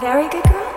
Very good girl?